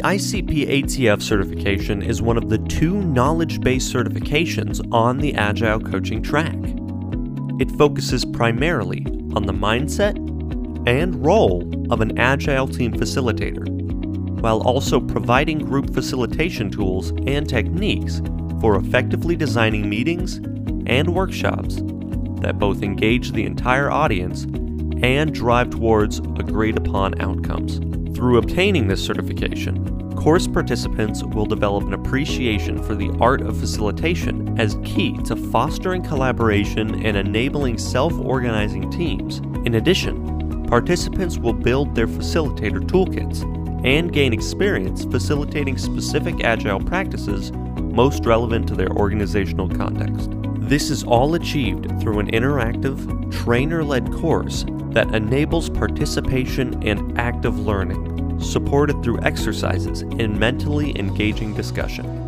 ICP ATF certification is one of the two knowledge based certifications on the Agile coaching track. It focuses primarily on the mindset and role of an Agile team facilitator, while also providing group facilitation tools and techniques for effectively designing meetings and workshops that both engage the entire audience and drive towards agreed upon outcomes. Through obtaining this certification, course participants will develop an appreciation for the art of facilitation as key to fostering collaboration and enabling self organizing teams. In addition, participants will build their facilitator toolkits and gain experience facilitating specific agile practices most relevant to their organizational context. This is all achieved through an interactive, trainer led course that enables participation and active learning, supported through exercises and mentally engaging discussion.